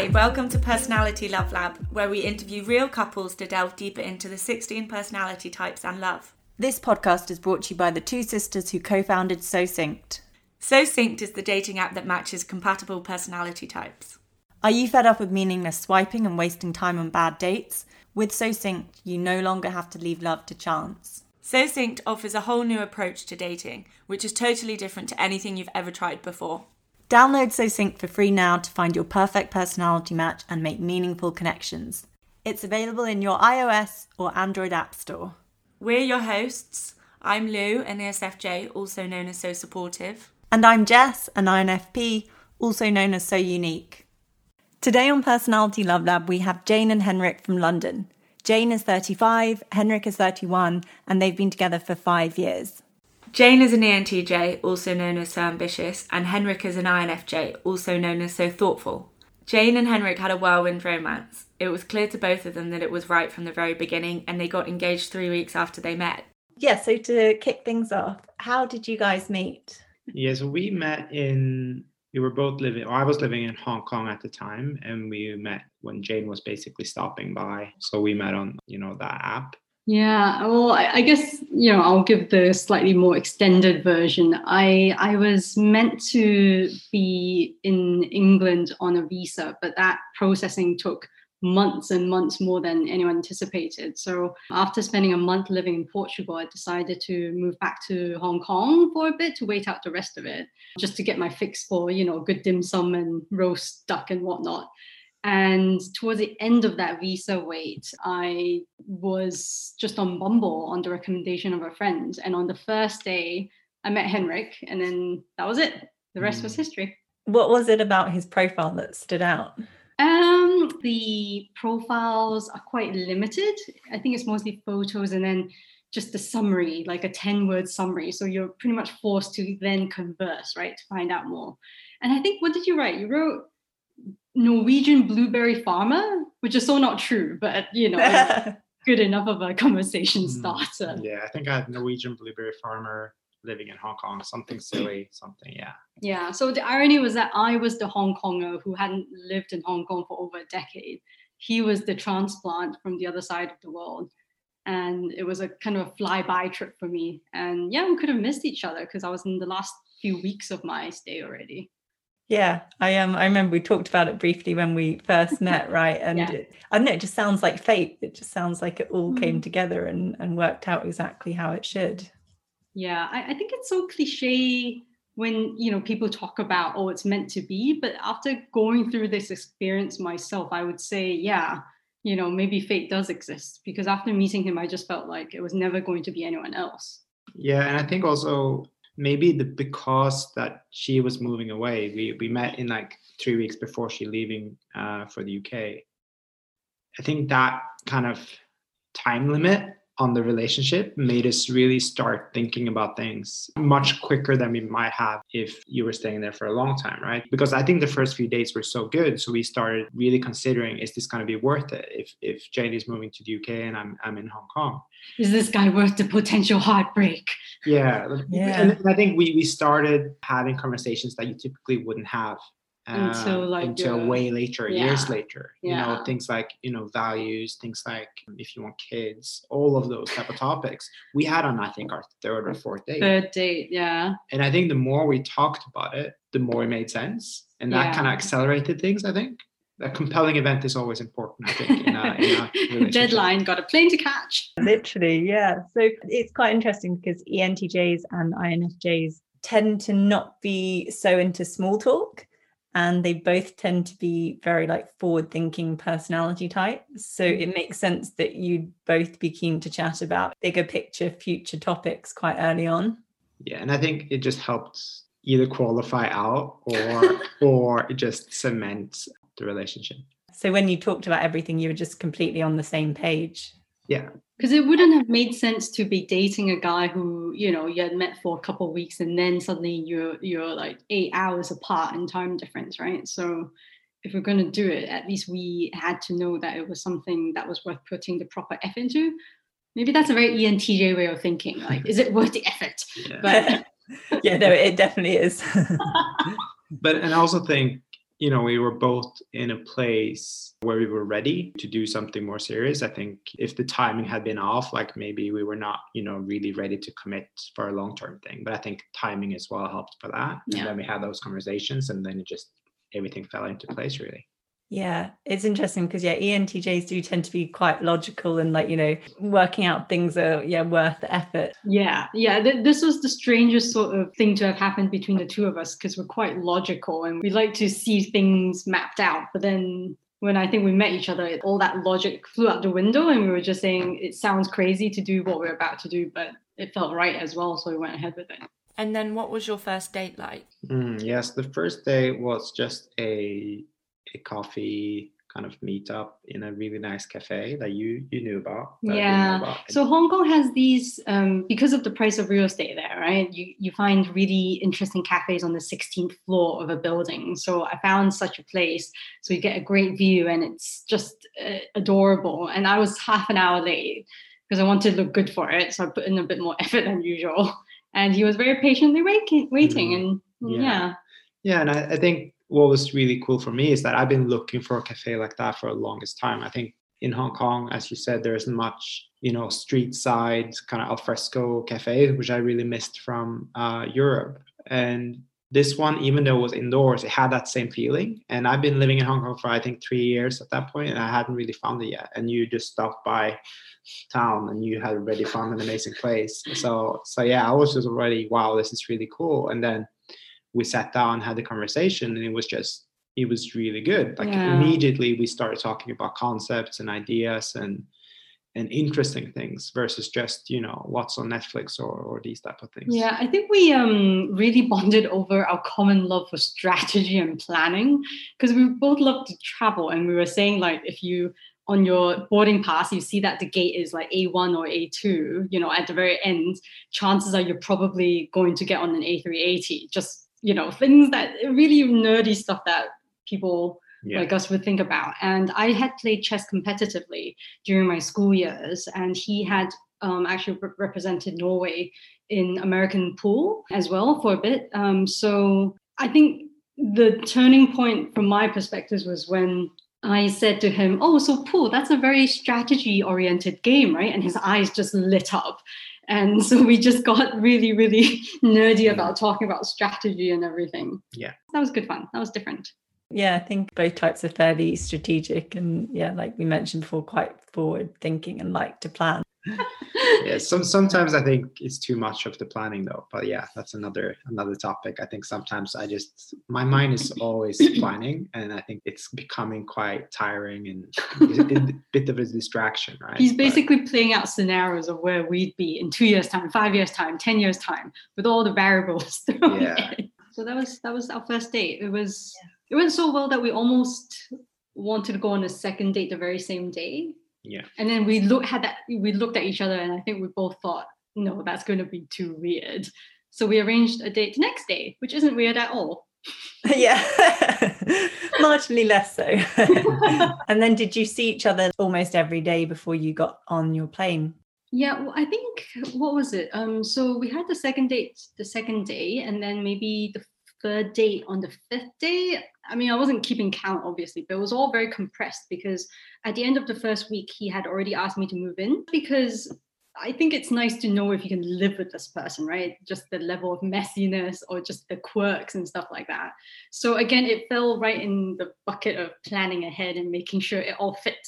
Hi, welcome to Personality Love Lab, where we interview real couples to delve deeper into the 16 personality types and love. This podcast is brought to you by the two sisters who co founded So Synced. So Synced is the dating app that matches compatible personality types. Are you fed up of meaningless swiping and wasting time on bad dates? With So Synced, you no longer have to leave love to chance. So Synced offers a whole new approach to dating, which is totally different to anything you've ever tried before. Download So Synced for free now to find your perfect personality match and make meaningful connections. It's available in your iOS or Android App Store. We're your hosts. I'm Lou, an ESFJ, also known as So Supportive. And I'm Jess, an INFP, also known as So Unique. Today on Personality Love Lab, we have Jane and Henrik from London. Jane is 35, Henrik is 31, and they've been together for five years. Jane is an ENTJ, also known as So Ambitious, and Henrik is an INFJ, also known as So Thoughtful. Jane and Henrik had a whirlwind romance. It was clear to both of them that it was right from the very beginning, and they got engaged three weeks after they met. Yeah, so to kick things off, how did you guys meet? Yeah, so we met in we were both living or I was living in Hong Kong at the time and we met when Jane was basically stopping by. So we met on, you know, that app. Yeah, well, I, guess you know I'll give the slightly more extended version. I I was meant to be in England on a visa, but that processing took months and months more than anyone anticipated. So after spending a month living in Portugal, I decided to move back to Hong Kong for a bit to wait out the rest of it, just to get my fix for, you know, good dim sum and roast duck and whatnot. And towards the end of that visa wait, I was just on Bumble on the recommendation of a friend. And on the first day, I met Henrik, and then that was it. The rest mm. was history. What was it about his profile that stood out? Um, the profiles are quite limited. I think it's mostly photos and then just a summary, like a 10 word summary. So you're pretty much forced to then converse, right, to find out more. And I think, what did you write? You wrote Norwegian blueberry farmer, which is so not true, but you know, good enough of a conversation hmm. starter. Yeah, I think I had Norwegian blueberry farmer living in Hong Kong, something silly, something, yeah. Yeah. So the irony was that I was the Hong Konger who hadn't lived in Hong Kong for over a decade. He was the transplant from the other side of the world. And it was a kind of a flyby trip for me. And yeah, we could have missed each other because I was in the last few weeks of my stay already. Yeah, I um I remember we talked about it briefly when we first met, right? And yeah. it, I don't know, it just sounds like fate. It just sounds like it all mm. came together and and worked out exactly how it should. Yeah, I, I think it's so cliche when you know people talk about oh it's meant to be, but after going through this experience myself, I would say yeah, you know maybe fate does exist because after meeting him, I just felt like it was never going to be anyone else. Yeah, and I think also maybe the because that she was moving away we we met in like three weeks before she leaving uh, for the uk i think that kind of time limit on the relationship made us really start thinking about things much quicker than we might have if you were staying there for a long time, right? Because I think the first few dates were so good. So we started really considering is this going to be worth it if if Jane is moving to the UK and I'm I'm in Hong Kong? Is this guy worth the potential heartbreak? Yeah. yeah. And I think we we started having conversations that you typically wouldn't have until um, like until way later yeah. years later yeah. you know things like you know values things like if you want kids all of those type of topics. We had on i think our third or fourth date. Third date yeah. And i think the more we talked about it the more it made sense and that yeah. kind of accelerated things i think. A compelling event is always important i think in a, in a deadline got a plane to catch. Literally yeah. So it's quite interesting because entjs and infjs tend to not be so into small talk and they both tend to be very like forward thinking personality types. So it mm. makes sense that you'd both be keen to chat about bigger picture future topics quite early on. Yeah and i think it just helped either qualify out or or just cement the relationship. So when you talked about everything you were just completely on the same page yeah. Because it wouldn't have made sense to be dating a guy who you know you had met for a couple of weeks and then suddenly you're you're like eight hours apart in time difference right? So if we're going to do it at least we had to know that it was something that was worth putting the proper effort into. Maybe that's a very entj way of thinking like is it worth the effort? Yeah. but yeah no it definitely is. But and i also think you know, we were both in a place where we were ready to do something more serious. I think if the timing had been off, like maybe we were not, you know, really ready to commit for a long term thing. But I think timing as well helped for that. Yeah. And then we had those conversations and then it just everything fell into place really. Yeah, it's interesting because yeah, ENTJs do tend to be quite logical and like you know working out things are yeah worth the effort. Yeah, yeah. Th- this was the strangest sort of thing to have happened between the two of us because we're quite logical and we like to see things mapped out. But then when I think we met each other, all that logic flew out the window and we were just saying it sounds crazy to do what we're about to do, but it felt right as well. So we went ahead with it. And then what was your first date like? Mm, yes, the first day was just a a coffee kind of meetup in a really nice cafe that you you knew about. Yeah. about. So Hong Kong has these um, because of the price of real estate there, right? You you find really interesting cafes on the 16th floor of a building. So I found such a place. So you get a great view, and it's just uh, adorable. And I was half an hour late because I wanted to look good for it, so I put in a bit more effort than usual. And he was very patiently waiting, waiting, Mm. and Yeah. yeah. Yeah, and I, I think what was really cool for me is that I've been looking for a cafe like that for the longest time. I think in Hong Kong, as you said, there isn't much, you know, street side kind of alfresco cafe, which I really missed from uh, Europe. And this one, even though it was indoors, it had that same feeling. And I've been living in Hong Kong for I think three years at that point, and I hadn't really found it yet. And you just stopped by town and you had already found an amazing place. So so yeah, I was just already, wow, this is really cool. And then we sat down, had the conversation, and it was just it was really good. Like Yeah. immediately we started talking about concepts and ideas and and interesting things versus just you know what's on Netflix or or these type of things. Yeah, I think we um, really bonded over our common love for strategy and planning because we both love to travel. And we were saying, like, if you on your boarding pass, you see that the gate is like A1 or A2, you know, at the very end, chances are you're probably going to get on an A380. Just, you know, things that really nerdy stuff that people yeah. like us would think about. And I had played chess competitively during my school years, and he had um, actually re- represented Norway in American pool as well for a bit. Um, so I think the turning point from my perspective was when I said to him, Oh, so pool, that's a very strategy oriented game, right? And his eyes just lit up. And so we just got really, really nerdy mm. about talking about strategy and everything. Yeah. That was good fun. That was different. Yeah, I think both types are fairly strategic and yeah, like we mentioned before, quite forward thinking and like to plan. yeah some sometimes i think it's too much of the planning though but yeah that's another another topic i think sometimes i just my mind is always planning and i think it's becoming quite tiring and a bit of a distraction right He's But- basically playing out scenarios of where we'd be in two years' time, five years' time, ten years' time, with all the variables. Yeah. in. So that was that was our first date. It was it went so well that we almost wanted to go on a second date the very same day. Yeah And then we look had that we looked at each other and I think we both thought, no, that's going to be too weird. So we arranged a date the next day, which isn't weird at all. yeah, marginally less so. and then did you see each other almost every day before you got on your plane? Yeah, well, I think what was it? Um, so we had the second date the second day, and then maybe the third date on the fifth day. I mean, I wasn't keeping count, obviously, but it was all very compressed because at the end of the first week, he had already asked me to move in because I think it's nice to know if you can live with this person, right? Just the level of messiness or just the quirks and stuff like that. So again, it fell right in the bucket of planning ahead and making sure it all fit.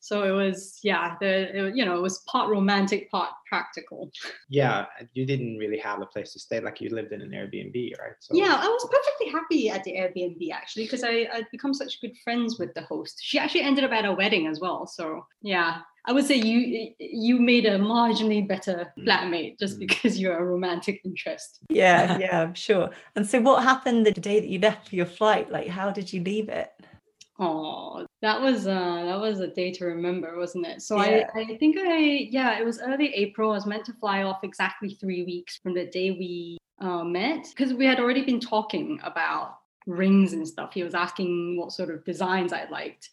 So it was, yeah, the it, you know, it was part romantic, part practical. yeah you didn't really have a place to stay like you lived in an airbnb right so Yeah, I was perfectly happy at the Airbnb actually because I I'd become such good friends with the host. She actually ended up at our wedding as well. So yeah, I would say you you made a marginally better flatmate just Mm. because you're a romantic interest. Yeah, yeah, I'm sure. And so what happened the day that you left for your flight? Like how did you leave it? Oh, that was uh that was a day to remember, wasn't it? So Yeah. I I think I yeah, it was early April. I was meant to fly off exactly three weeks from the day we uh, met because we had already been talking about rings and stuff. He was asking what sort of designs I liked.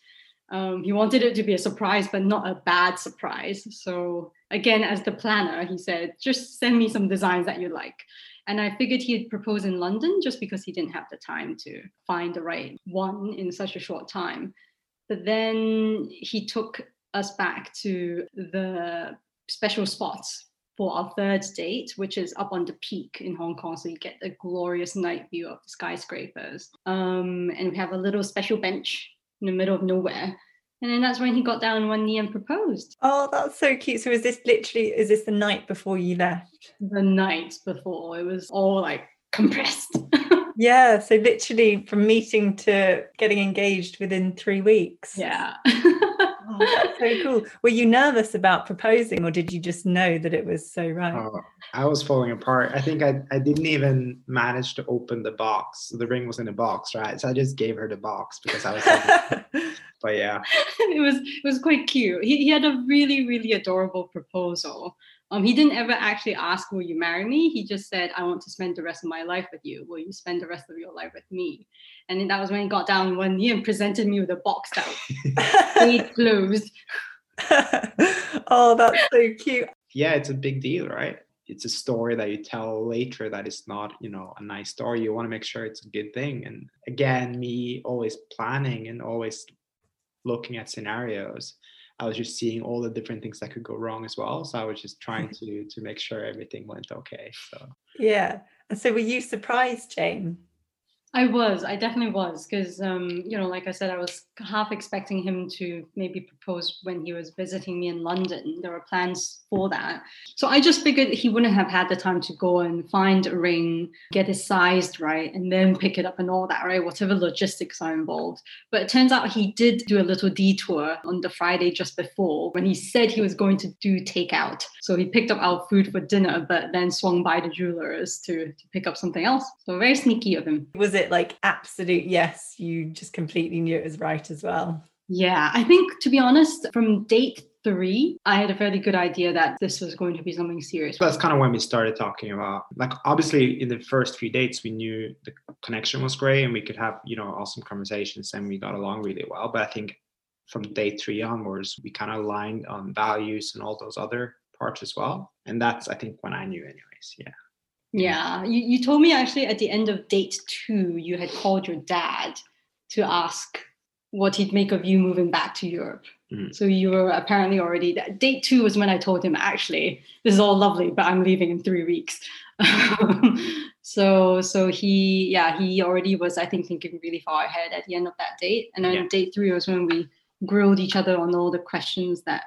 Um, he wanted it to be a surprise, but not a bad surprise. So again, as the planner, he said, just send me some designs that you like. And I figured he'd propose in London just because he didn't have the time to find the right one in such a short time. But then he took us back to the special spots for our third date, which is up on the peak in Hong Kong. So you get the glorious night view of the skyscrapers. Um, and we have a little special bench in the middle of nowhere. And then that's when he got down on one knee and proposed. Oh, that's so cute. So is this literally is this the night before you left? The night before. It was all like compressed. yeah. So literally from meeting to getting engaged within three weeks. Yeah. Oh, that's so cool. Were you nervous about proposing or did you just know that it was so right? Oh, I was falling apart. I think I, I didn't even manage to open the box. The ring was in a box, right? So I just gave her the box because I was like, but yeah. it was it was quite cute. He, he had a really, really adorable proposal. Um, he didn't ever actually ask, Will you marry me? He just said, I want to spend the rest of my life with you. Will you spend the rest of your life with me? And then that was when he got down one knee and presented me with a box that stayed closed. oh, that's so cute. Yeah, it's a big deal, right? It's a story that you tell later that is not, you know, a nice story. You want to make sure it's a good thing. And again, me always planning and always looking at scenarios. I was just seeing all the different things that could go wrong as well. So I was just trying to to make sure everything went okay. So yeah. And so were you surprised, Jane? I was, I definitely was, because um, you know, like I said, I was half expecting him to maybe propose when he was visiting me in London. There were plans for that, so I just figured he wouldn't have had the time to go and find a ring, get it sized right, and then pick it up and all that, right? Whatever logistics are involved. But it turns out he did do a little detour on the Friday just before when he said he was going to do takeout. So he picked up our food for dinner, but then swung by the jewelers to to pick up something else. So very sneaky of him. Was it like absolute yes, you just completely knew it was right as well? Yeah, I think to be honest, from date three, I had a fairly good idea that this was going to be something serious. That's kind of when we started talking about, like, obviously, in the first few dates, we knew the connection was great and we could have, you know, awesome conversations and we got along really well. But I think from day three onwards, we kind of aligned on values and all those other parts as well. And that's, I think, when I knew, anyways. Yeah. Yeah, you, you told me actually at the end of date two, you had called your dad to ask what he'd make of you moving back to Europe. Mhm. So you were apparently already date two was when I told him actually this is all lovely, but I'm leaving in three weeks. so so he yeah he already was I think thinking really far ahead at the end of that date, and then Yeah. date three was when we grilled each other on all the questions that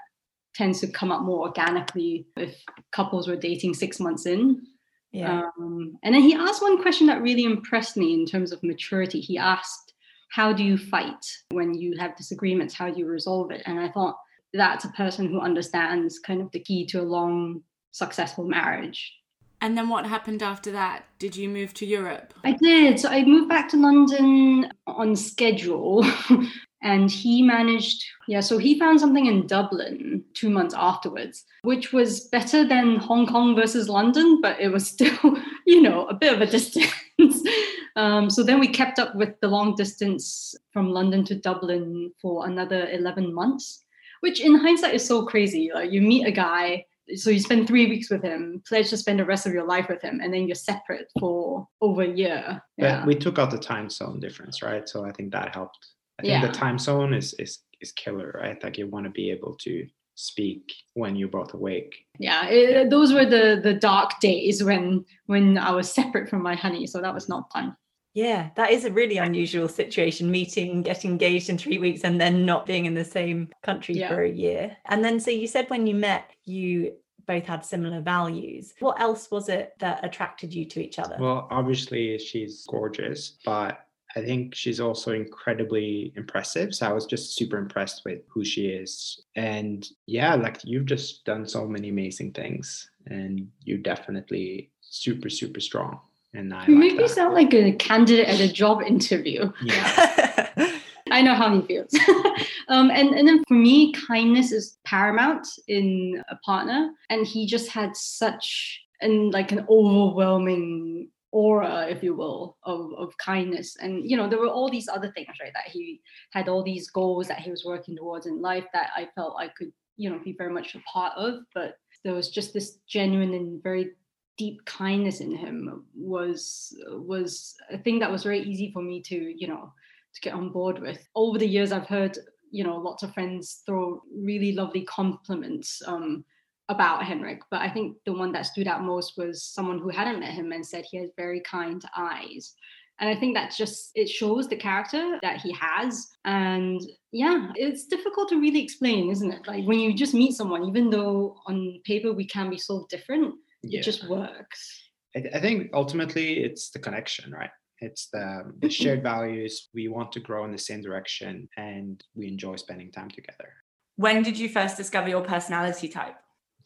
tends to come up more organically if couples were dating six months in. Yeah. Um, and then he asked one question that really impressed me in terms of maturity. He asked, How do you fight when you have disagreements? How do you resolve it? And I thought that's a person who understands kind of the key to a long, successful marriage. And then what happened after that? Did you move to Europe? I did. So I moved back to London on schedule. and he managed, yeah, so he found something in Dublin two months afterwards, which was better than Hong Kong versus London, but it was still, you know, a bit of a distance. um, so then we kept up with the long distance from London to Dublin for another 11 months, which in hindsight is so crazy. Like you meet a guy, so you spend three weeks with him, pledge to spend the rest of your life with him, and then you're separate for over a year. But we took out the time zone difference, right? So I think that helped. I think Yeah. the time zone is is is killer, right? Like you want to be able to speak when you're both awake. yeah it, those were the the dark days when when i was separate from my honey so that was not fun Yeah, that is a really unusual situation meeting, getting engaged in three weeks, and then not being in the same country Yeah. for a year. And then, so you said when you met, you both had similar values. What else was it that attracted you to each other? Well, obviously she's gorgeous, but I think she's also incredibly impressive. So I was just super impressed with who she is. And yeah, like you've just done so many amazing things and you're definitely super, super strong. And I you like make me sound like a candidate at a job interview yeah. i know how he feels um, and, and then for me kindness is paramount in a partner and he just had such and like an overwhelming aura if you will of, of kindness and you know there were all these other things right that he had all these goals that he was working towards in life that i felt i could you know be very much a part of but there was just this genuine and very deep kindness in him was was a thing that was very easy for me to you know to get on board with. Over the years, I've heard you know lots of friends throw really lovely compliments um, about Henrik, but I think the one that stood out most was someone who hadn't met him and said he has very kind eyes. And I think that's just, it shows the character that he has. And yeah, it's difficult to really explain, isn't it? Like when you just meet someone, even though on paper we can be so different, Yeah. it just works. I, I think ultimately it's the connection, right? It's the, the mm-hmm. shared values. We want to grow in the same direction and we enjoy spending time together. When did you first discover your personality type?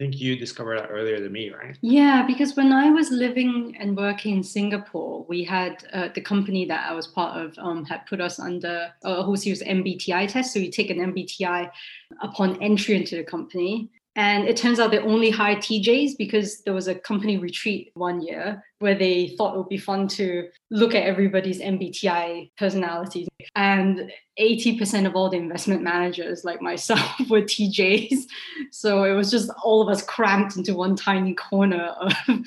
Think you discovered that earlier than me, right? Yeah, because when I was living and working in Singapore, we had uh, the company that I was part of um, had put us under a whole series of MBTI tests. So you take an MBTI upon entry into the company. And it turns out they only hired TJs because there was a company retreat one year where they thought it would be fun to look at everybody's MBTI personalities. And 80% of all the investment managers, like myself, were TJs. So it was just all of us cramped into one tiny corner of,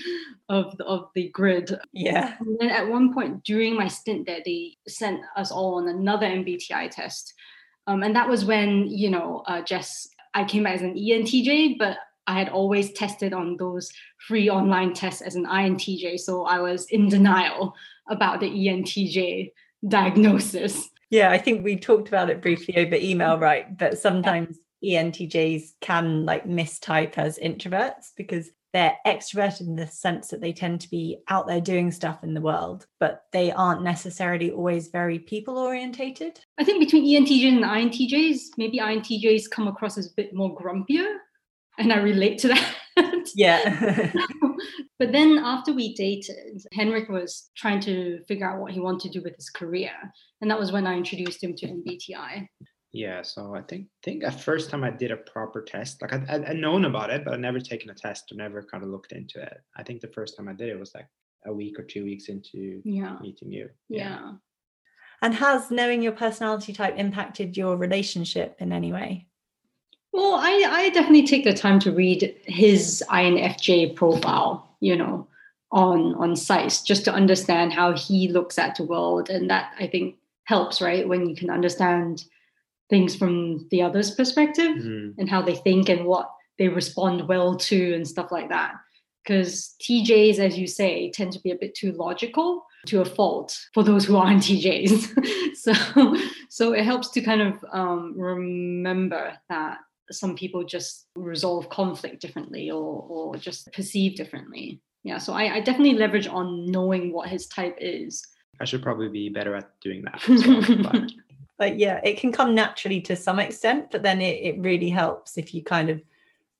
of, the, of the grid. Yeah. And then at one point during my stint there, they sent us all on another MBTI test. Um, and that was when, you know, uh, Jess, I came back as an ENTJ, but I had always tested on those free online tests as an INTJ. So I was in denial about the ENTJ diagnosis. Yeah, I think we talked about it briefly over email, right? That sometimes ENTJs can like mistype as introverts because they're extroverted in the sense that they tend to be out there doing stuff in the world, but they aren't necessarily always very people orientated. I think between ENTJs and INTJs, maybe INTJs come across as a bit more grumpier. And I relate to that. Yeah. but then after we dated, Henrik was trying to figure out what he wanted to do with his career. And that was when I introduced him to MBTI. Yeah, so I think think the first time I did a proper test, like I, I I'd known about it, but I'd never taken a test or never kind of looked into it. I think the first time I did it was like a week or two weeks into Yeah. meeting you. Yeah. and has knowing your personality type impacted your relationship in any way? Well, I, I definitely take the time to read his INFJ profile, you know, on on sites just to understand how he looks at the world. And that I think helps, right? When you can understand things from the other's perspective. Mhm. and how they think and what they respond well to and stuff like that. Because TJs, as you say, tend to be a bit too logical to a fault for those who aren't TJs. so, so it helps to kind of um, remember that some people just resolve conflict differently or, or just perceive differently. Yeah, so I, I definitely leverage on knowing what his type is. I should probably be better at doing that. well, Like, yeah, it can come naturally to some extent, but then it, it really helps if you kind of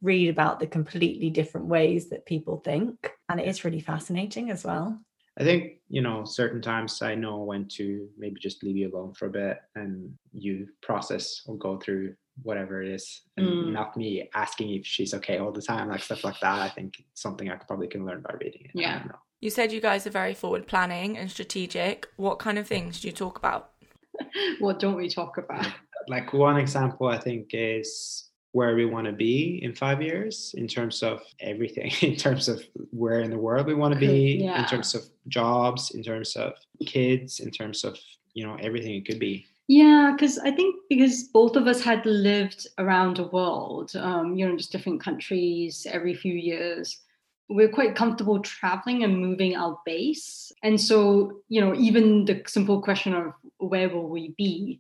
read about the completely different ways that people think. And it is really fascinating as well. I think, you know, certain times I know when to maybe just leave you alone for a bit and you process or go through whatever it is and Mm. not me asking if she's okay all the time, like stuff like that. I think it's something I probably can learn by reading it. Yeah. You said you guys are very forward planning and strategic. What kind of things do you talk about? what don't we talk about? like one example i think is where we want to be in five years in terms of everything in terms of where in the world we want to be Yeah. in terms of jobs in terms of kids in terms of you know everything it could be Yeah, because I think because both of us had lived around the world, um, you know, just different countries every few years, we're quite comfortable traveling and moving our base. And so, you know, even the simple question of where will we be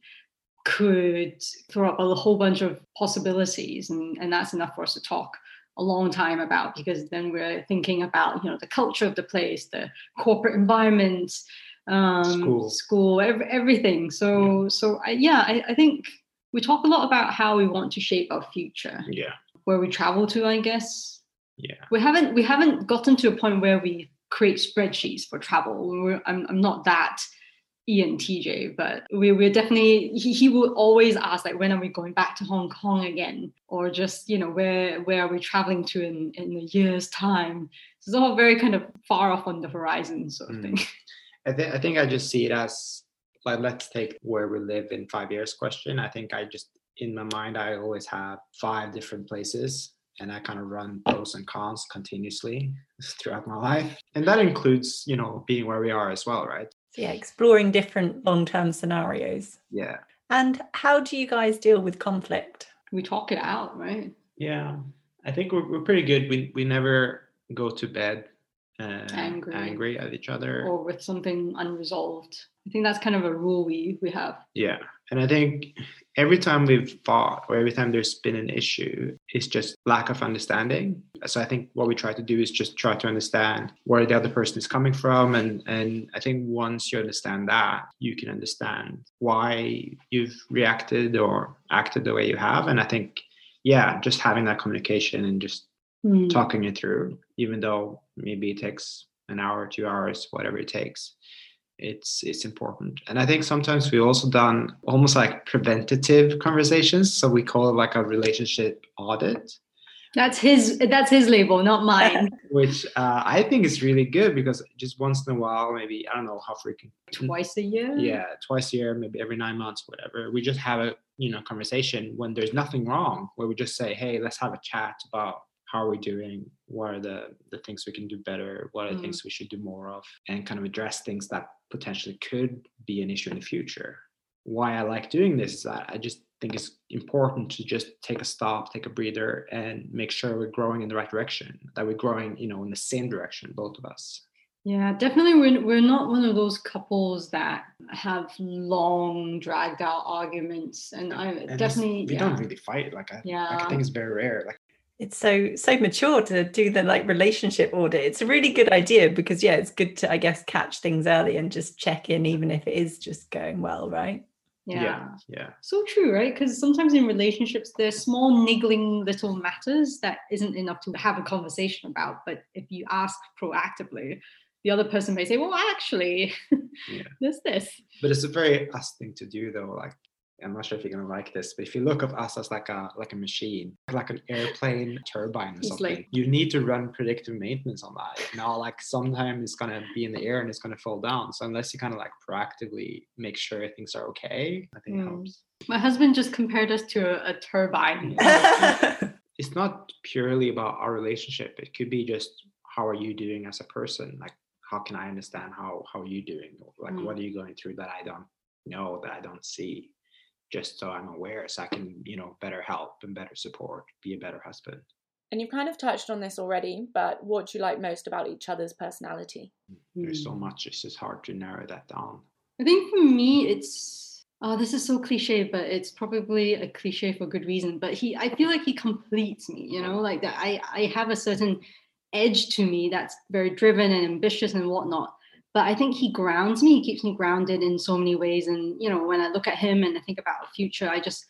could throw up a whole bunch of possibilities. And, and that's enough for us to talk a long time about because then we're thinking about, you know, the culture of the place, the corporate environment, um School. school ev- everything so so I, yeah I, I think we talk a lot about how we want to shape our future yeah where we travel to i guess yeah. We haven't we haven't gotten to a point where we create spreadsheets for travel. We're, I'm, I'm not that ENTJ, but we, we're definitely he, he will always ask like when are we going back to Hong Kong again? Or just you know where where are we traveling to in in a year's time? So it's all very kind of far off on the horizon sort of Mm. thing. I, th- I think i just see it as like let's take where we live in five years question. I think i just in my mind i always have five different places and I kind of run pros and cons continuously throughout my life. And that includes, you know, being where we are as well, right? So yeah, exploring different long-term scenarios. Yeah. And how do you guys deal with conflict? We talk it out, right? Yeah. I think we're, we're pretty good. We, we never go to bed uh, Angry. angry at each other. Or with something unresolved. I think that's kind of a rule we we have. Yeah. And I think every time we've fought or every time there's been an issue, it's just lack of understanding. So I think what we try to do is just try to understand where the other person is coming from. And, and I think once you understand that, you can understand why you've reacted or acted the way you have. And I think, yeah, just having that communication and just Hmm. talking it through, even though maybe it takes an hour, two hours, whatever it takes. It's it's important. And I think sometimes we've also done almost like preventative conversations. So we call it like a relationship audit, That's his that's his label, not mine. which uh, I think is really good because just once in a while, maybe I don't know how frequent. Twice a year. Yeah, twice a year, maybe every nine months, whatever. We just have a you know conversation when there's nothing wrong, where we just say, hey, let's have a chat about how are we doing what are the the things we can do better what are the Mm. things we should do more of and kind of address things that potentially could be an issue in the future why i like doing this is that i just think it's important to just take a stop take a breather and make sure we're growing in the right direction that we're growing you know in the same direction both of us Yeah, definitely. We're, we're not one of those couples that have long, dragged out arguments. And I And definitely, we yeah. don't really fight like I, like I think it's very rare like It's so so mature to do the like relationship audit. It's a really good idea because yeah, it's good to I guess catch things early and just check in even if it is just going well, right? yeah. yeah yeah So true, right? Because sometimes in relationships, there's small niggling little matters that isn't enough to have a conversation about. But if you ask proactively, the other person may say, well, actually, Yeah. there's this. but it's a very us thing to do though like i'm not sure if you're gonna like this but if you look of us as like a like a machine like an airplane turbine or It's something like- you need to run predictive maintenance on that. Not like sometime it's gonna be in the air and it's gonna fall down. So unless you kind of like proactively make sure things are okay i think it Mm. helps. My husband just compared us to a, a turbine. it's not purely about our relationship. It could be just how are you doing as a person? Like how can i understand how how are you doing? Like Mm. what are you going through that i don't know that i don't see just so i'm aware so i can you know better help and better support be a better husband And you've kind of touched on this already, but what do you like most about each other's personality? there's so Mm. much it's just hard to narrow that down I think for me, it's oh, this is so cliche, but it's probably a cliche for good reason. But he, I feel like he completes me. You know, like that. I I have a certain edge to me that's very driven and ambitious and whatnot. But I think he grounds me. He keeps me grounded in so many ways. And you know, when I look at him and I think about the future, I just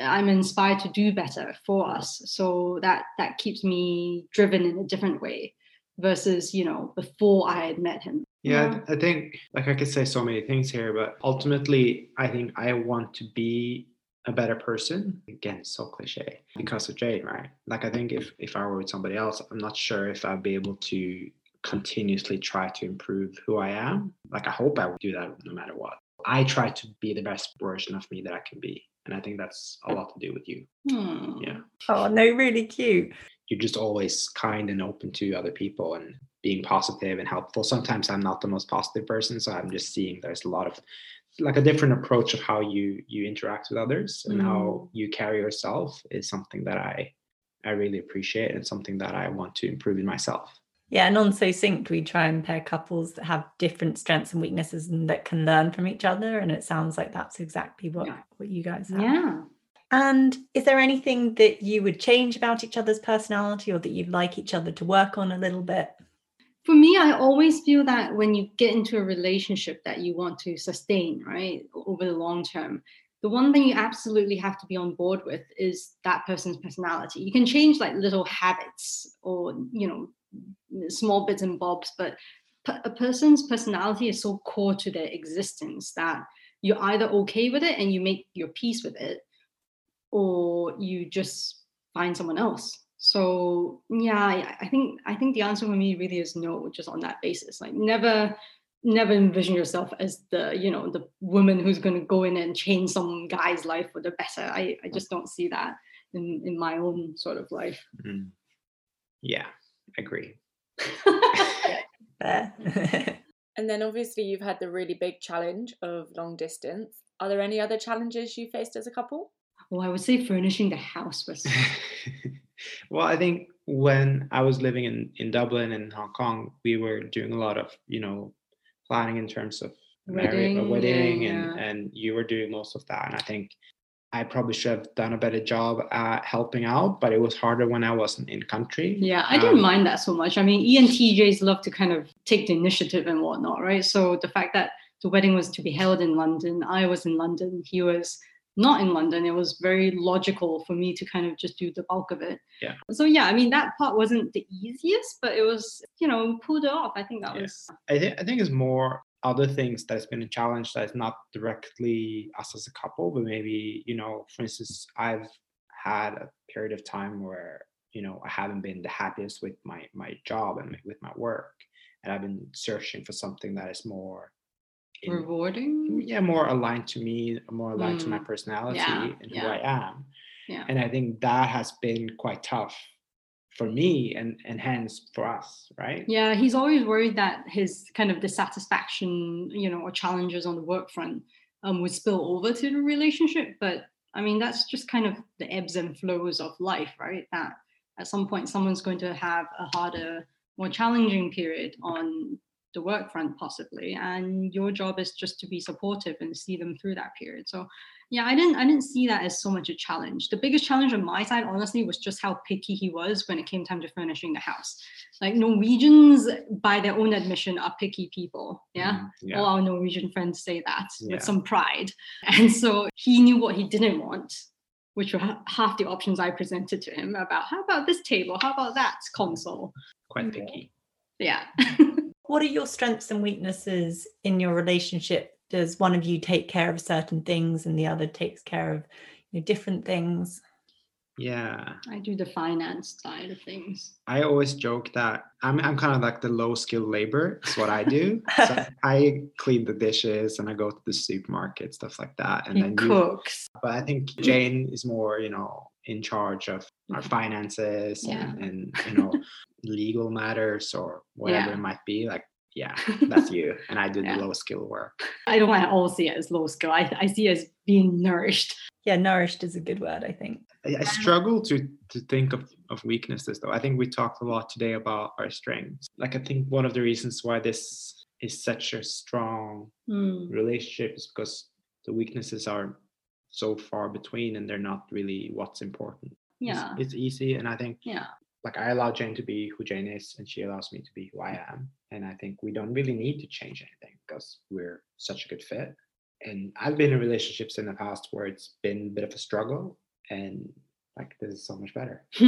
I'm inspired to do better for us. So that that keeps me driven in a different way versus you know before I had met him. Yeah, Yeah. I think like I could say so many things here, but ultimately, I think I want to be a better person. Again, it's so cliche because of Jane, right? Like I think if if I were with somebody else, I'm not sure if I'd be able to continuously try to improve who I am. Like I hope I would do that no matter what. I try to be the best version of me that I can be, and I think that's a lot to do with you. Hmm. Yeah, oh no, really cute. you're just always kind and open to other people and being positive and helpful. Sometimes I'm not the most positive person, so I'm just seeing there's a lot of like a different approach of how you you interact with others and how you carry yourself is something that I I really appreciate and something that I want to improve in myself. Yeah, and on So Synced, we try and pair couples that have different strengths and weaknesses and that can learn from each other. And it sounds like that's exactly what, Yeah. what you guys have. Yeah. And is there anything that you would change about each other's personality or that you'd like each other to work on a little bit? For me, I always feel that when you get into a relationship that you want to sustain, right, over the long term, the one thing you absolutely have to be on board with is that person's personality. You can change like little habits or, you know, small bits and bobs, but a person's personality is so core to their existence that you're either okay with it and you make your peace with it, or you just find someone else. So yeah, I, think I think the answer for me really is no, just on that basis. Like never never envision yourself as the you know the woman who's going to go in and change some guy's life for the better. I, I just don't see that. in in my own sort of life. Mm. Yeah, agree. And then obviously you've had the really big challenge of long distance. Are there any other challenges you faced as a couple? Well, I would say furnishing the house was well, I think when I was living in, in Dublin and Hong Kong, we were doing a lot of, you know, planning in terms of marriage, a Wedding, wedding, yeah, and, yeah. and you were doing most of that. And I think I probably should have done a better job at helping out, but it was harder when I wasn't in country. Yeah, I didn't Um, mind that so much. I mean, ENTJs love to kind of take the initiative and whatnot, right? So the fact that the wedding was to be held in London, I was in London, he was not in London, it was very logical for me to kind of just do the bulk of it. Yeah. So yeah, I mean, that part wasn't the easiest, but it was, you know, pulled it off. I think that Yeah. was I think I think it's more other things that's been a challenge that is not directly us as a couple, but maybe you know, for instance, I've had a period of time where you know I haven't been the happiest with my my job and with my work, and I've been searching for something that is more. In- rewarding. yeah, more aligned to me, more aligned to my Mm. personality Yeah, and who. I am. Yeah. And I think that has been quite tough for me and and hence for us, right? Yeah, he's always worried that his kind of dissatisfaction, you know, or challenges on the work front um, would spill over to the relationship. But I mean, that's just kind of the ebbs and flows of life, right? That at some point someone's going to have a harder, more challenging period on the work front, possibly, and your job is just to be supportive and see them through that period. So yeah i didn't i didn't see that as so much a challenge. The biggest challenge on my side honestly was just how picky he was when it came time to furnishing the house. Like norwegians by their own admission are picky people yeah? Mm, yeah. all our norwegian friends say that Yeah. with some pride. And so he knew what he didn't want which were half the options i presented to him about how about this table? How about that console? Quite picky. yeah what are your strengths and weaknesses in your relationship? Does one of you take care of certain things and the other takes care of you know, different things? Yeah. i do the finance side of things I always joke that I'm I'm kind of like the low skill labor. It's what I do. so I clean the dishes and I go to the supermarket, stuff like that. And he then you, cooks but I think Jane is more, you know, in charge of our finances Yeah. and, and you know, legal matters or whatever Yeah. it might be. Like, yeah, that's you. And I do Yeah. the low skill work. I don't want to all see it as low skill. I, I see it as being nourished. Yeah, nourished is a good word, I think. I, I struggle to to think of, of weaknesses though. I think we talked a lot today about our strengths. Like I think one of the reasons why this is such a strong Hmm. relationship is because the weaknesses are so far between and they're not really what's important. It's- Yeah. It's, easy and I think Yeah. like I allow Jane to be who Jane is and she allows me to be who I am. And I think we don't really need to change anything because we're such a good fit. And I've been in relationships in the past where it's been a bit of a struggle and like this is so much better.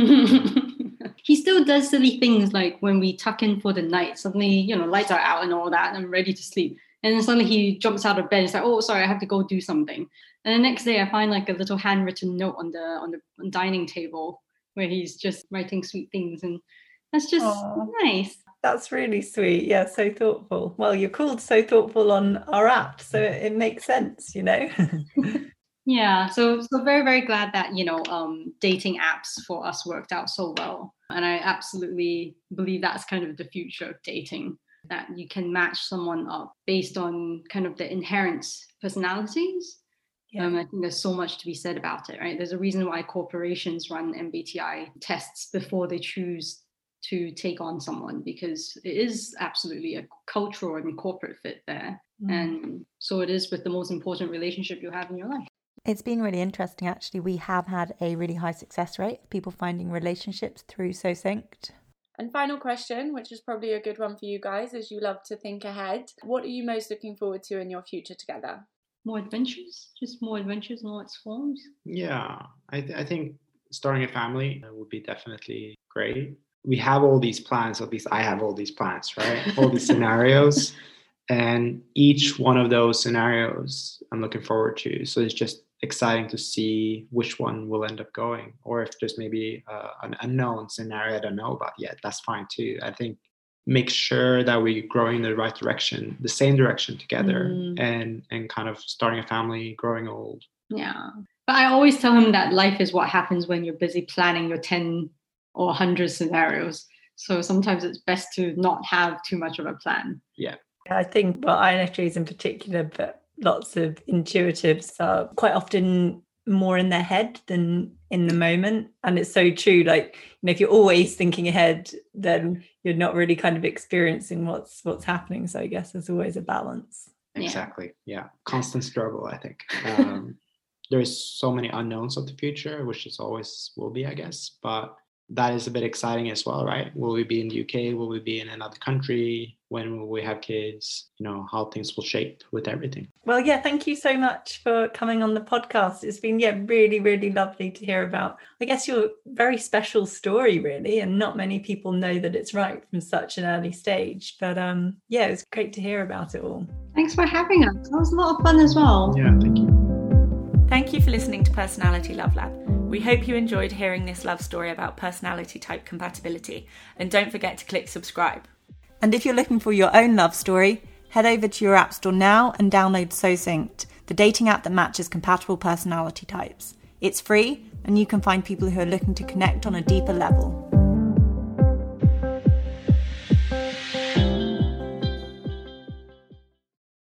he still does silly things like when we tuck in for the night, suddenly, you know, lights are out and all that, and I'm ready to sleep. And then suddenly he jumps out of bed. He's like, "Oh, sorry, I have to go do something." And the next day, I find like a little handwritten note on the on the dining table where he's just writing sweet things, and that's just Aw. nice. That's really sweet. Yeah, so thoughtful. Well, you're called so thoughtful on our app, so it, it makes sense, you know. Yeah, so so very very glad that you know um, dating apps for us worked out so well, and I absolutely believe that's kind of the future of dating. That you can match someone up based on kind of the inherent personalities. Yeah. Um, I think there's so much to be said about it, right? There's a reason why corporations run MBTI tests before they choose to take on someone because it is absolutely a cultural and corporate fit there. Mm. And so it is with the most important relationship you have in your life. It's been really interesting actually. We have had a really high success rate of people finding relationships through So Synced. And final question, which is probably a good one for you guys, as you love to think ahead. What are you most looking forward to in your future together? more adventures, just more adventures in all its forms. Yeah, I, th- I think starting a family uh, would be definitely great. We have all these plans, at least I have all these plans, right? All these scenarios. And each one of those scenarios I'm looking forward to. So it's just exciting to see which one will end up going, or if there's maybe uh, an unknown scenario I don't know about yet, that's fine too. I think make sure that we're growing in the right direction, the same direction together, Mm. and and kind of starting a family, growing old. Yeah. But I always tell him that life is what happens when you're busy planning your 10 or 100 scenarios. So sometimes it's best to not have too much of a plan. Yeah. I think, well, INFJs in particular, but lots of intuitives are quite often more in their head than in the moment. And it's so true like you know if you're always thinking ahead then you're not really kind of experiencing what's what's happening. So i guess there's always a balance. Exactly. Yeah, yeah. constant struggle i think. Um, there's so many unknowns of the future which is always will be i guess. But that is a bit exciting as well, right? Will we be in the UK? Will we be in another country? When will we have kids? You know, how things will shape with everything. Well, yeah, thank you so much for coming on the podcast. It's been, yeah, really, really lovely to hear about, I guess, your very special story, really. And not many people know that it's right from such an early stage. But um, yeah, it's great to hear about it all. Thanks for having us. That was a lot of fun as well. Yeah, thank you. Thank you for listening to Personality Love Lab. We hope you enjoyed hearing this love story about personality type compatibility, and don't forget to click subscribe. And if you're looking for your own love story, head over to your App Store now and download So Synced, the dating app that matches compatible personality types. It's free, and you can find people who are looking to connect on a deeper level.